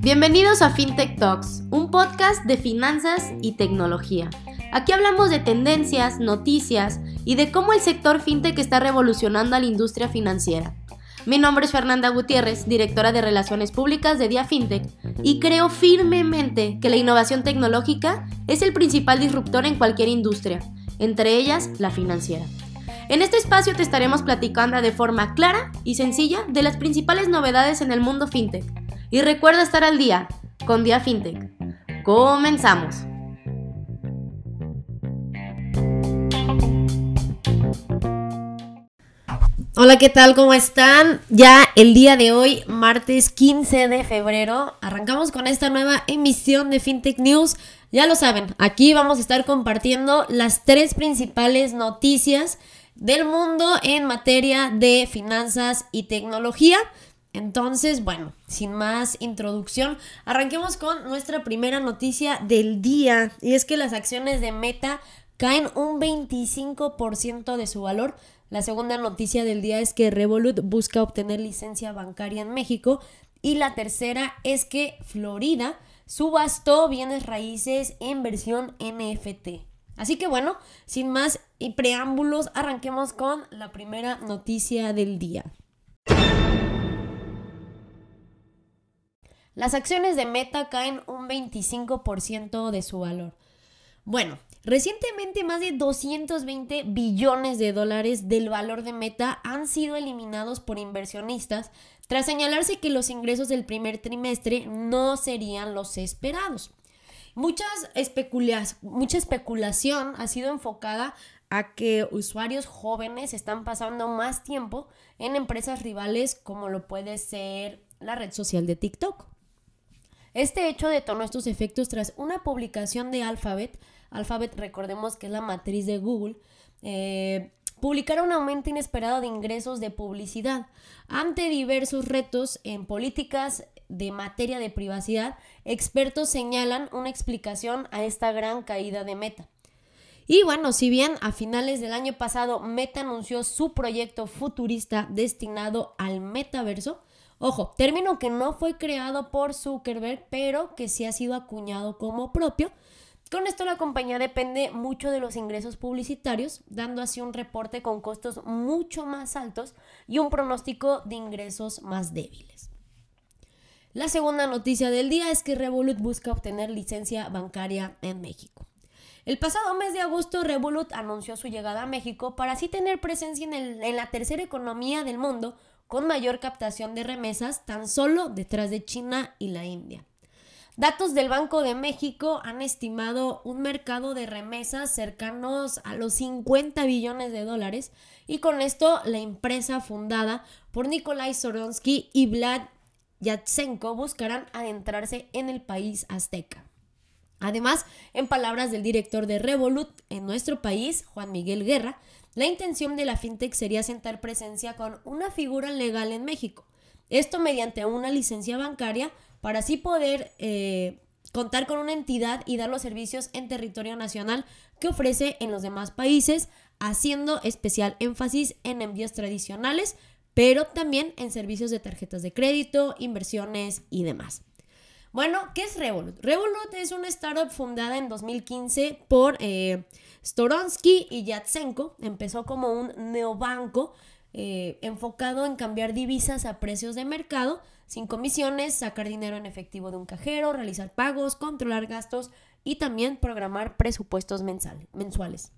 Bienvenidos a FinTech Talks, un podcast de finanzas y tecnología. Aquí hablamos de tendencias, noticias y de cómo el sector FinTech está revolucionando a la industria financiera. Mi nombre es Fernanda Gutiérrez, directora de Relaciones Públicas de Dia FinTech, y creo firmemente que la innovación tecnológica es el principal disruptor en cualquier industria, entre ellas la financiera. En este espacio te estaremos platicando de forma clara y sencilla de las principales novedades en el mundo FinTech. Y recuerda estar al día con Dia FinTech. Comenzamos. Hola, ¿qué tal? ¿Cómo están? Ya el día de hoy, martes 15 de febrero, arrancamos con esta nueva emisión de FinTech News. Ya lo saben, aquí vamos a estar compartiendo las tres principales noticias del mundo en materia de finanzas y tecnología. Entonces, bueno, sin más introducción, arranquemos con nuestra primera noticia del día. Y es que las acciones de Meta caen un 25% de su valor la segunda noticia del día es que Revolut busca obtener licencia bancaria en México. Y la tercera es que Florida subastó bienes raíces en versión NFT. Así que bueno, sin más y preámbulos, arranquemos con la primera noticia del día. Las acciones de Meta caen un 25% de su valor. Bueno, recientemente más de 220 billones de dólares del valor de Meta han sido eliminados por inversionistas tras señalarse que los ingresos del primer trimestre no serían los esperados. Muchas mucha especulación ha sido enfocada a que usuarios jóvenes están pasando más tiempo en empresas rivales como lo puede ser la red social de TikTok. Este hecho detonó estos efectos tras una publicación de Alphabet Alphabet, recordemos que es la matriz de Google, eh, un aumento inesperado de ingresos de publicidad. Ante diversos retos en políticas de materia de privacidad, expertos señalan una explicación a esta gran caída de Meta. Y bueno, si bien a finales del año pasado Meta anunció su proyecto futurista destinado al metaverso, ojo, término que no fue creado por Zuckerberg, pero que sí ha sido acuñado como propio, con esto la compañía depende mucho de los ingresos publicitarios, dando así un reporte con costos mucho más altos y un pronóstico de ingresos más débiles. La segunda noticia del día es que Revolut busca obtener licencia bancaria en México. El pasado mes de agosto, Revolut anunció su llegada a México para así tener presencia en, en la tercera economía del mundo con mayor captación de remesas tan solo detrás de China y la India. Datos del Banco de México han estimado un mercado de remesas cercanos a los 50 billones de dólares y con esto la empresa fundada por Nikolai Soronsky y Vlad Yatsenko buscarán adentrarse en el país azteca. Además, en palabras del director de Revolut en nuestro país, Juan Miguel Guerra, la intención de la fintech sería sentar presencia con una figura legal en México. Esto mediante una licencia bancaria para así poder eh, contar con una entidad y dar los servicios en territorio nacional que ofrece en los demás países, haciendo especial énfasis en envíos tradicionales, pero también en servicios de tarjetas de crédito, inversiones y demás. Bueno, ¿qué es Revolut? Revolut es una startup fundada en 2015 por eh, Storonsky y Yatsenko. Empezó como un neobanco eh, enfocado en cambiar divisas a precios de mercado sin comisiones, sacar dinero en efectivo de un cajero, realizar pagos, controlar gastos y también programar presupuestos mensuales.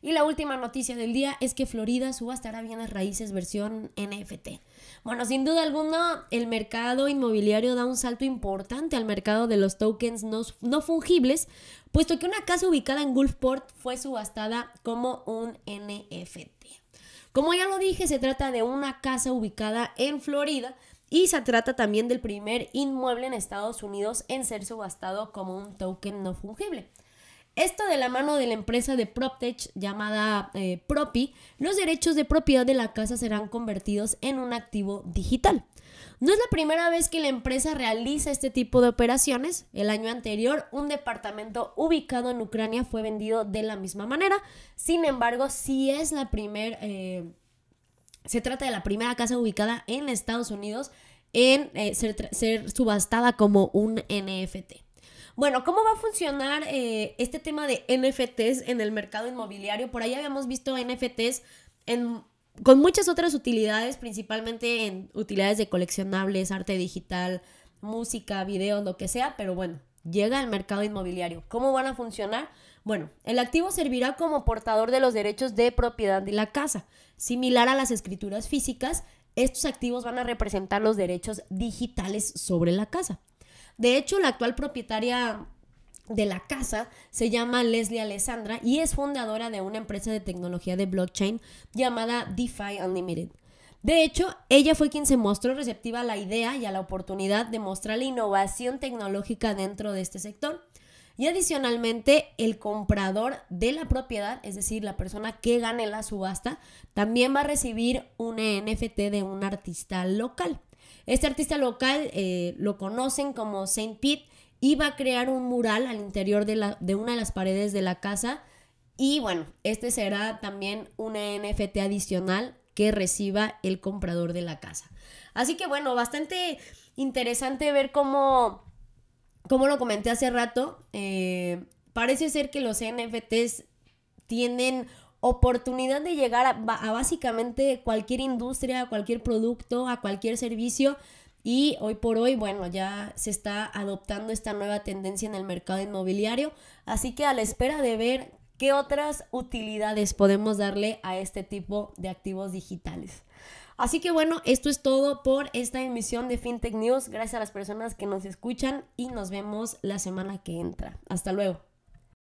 Y la última noticia del día es que Florida subastará bienes raíces versión NFT. Bueno, sin duda alguna, el mercado inmobiliario da un salto importante al mercado de los tokens no, no fungibles, puesto que una casa ubicada en Gulfport fue subastada como un NFT. Como ya lo dije, se trata de una casa ubicada en Florida y se trata también del primer inmueble en Estados Unidos en ser subastado como un token no fungible. Esto de la mano de la empresa de PropTech llamada eh, Propi, los derechos de propiedad de la casa serán convertidos en un activo digital. No es la primera vez que la empresa realiza este tipo de operaciones. El año anterior, un departamento ubicado en Ucrania fue vendido de la misma manera. Sin embargo, sí es la primera... Eh, se trata de la primera casa ubicada en Estados Unidos en eh, ser, subastada como un NFT. Bueno, ¿cómo va a funcionar eh, este tema de NFTs en el mercado inmobiliario? Por ahí habíamos visto NFTs con muchas otras utilidades, principalmente en utilidades de coleccionables, arte digital, música, videos, lo que sea, pero bueno, llega al mercado inmobiliario. ¿Cómo van a funcionar? Bueno, el activo servirá como portador de los derechos de propiedad de la casa. Similar a las escrituras físicas, estos activos van a representar los derechos digitales sobre la casa. De hecho, la actual propietaria de la casa se llama Leslie Alessandra y es fundadora de una empresa de tecnología de blockchain llamada DeFi Unlimited. De hecho, ella fue quien se mostró receptiva a la idea y a la oportunidad de mostrar la innovación tecnológica dentro de este sector. Y adicionalmente, el comprador de la propiedad, es decir, la persona que gane la subasta, también va a recibir un NFT de un artista local. Este artista local eh, lo conocen como Saint Pete y va a crear un mural al interior de, la, de una de las paredes de la casa. Y bueno, este será también un NFT adicional que reciba el comprador de la casa. Así que bueno, bastante interesante ver cómo, como lo comenté hace rato, eh, parece ser que los NFTs tienen oportunidad de llegar a, a, básicamente cualquier industria, a cualquier producto, a cualquier servicio. Y hoy por hoy, bueno, ya se está adoptando esta nueva tendencia en el mercado inmobiliario. Así que a la espera de ver ¿Qué otras utilidades podemos darle a este tipo de activos digitales? Así que bueno, esto es todo por esta emisión de FinTech News. Gracias a las personas que nos escuchan y nos vemos la semana que entra. Hasta luego.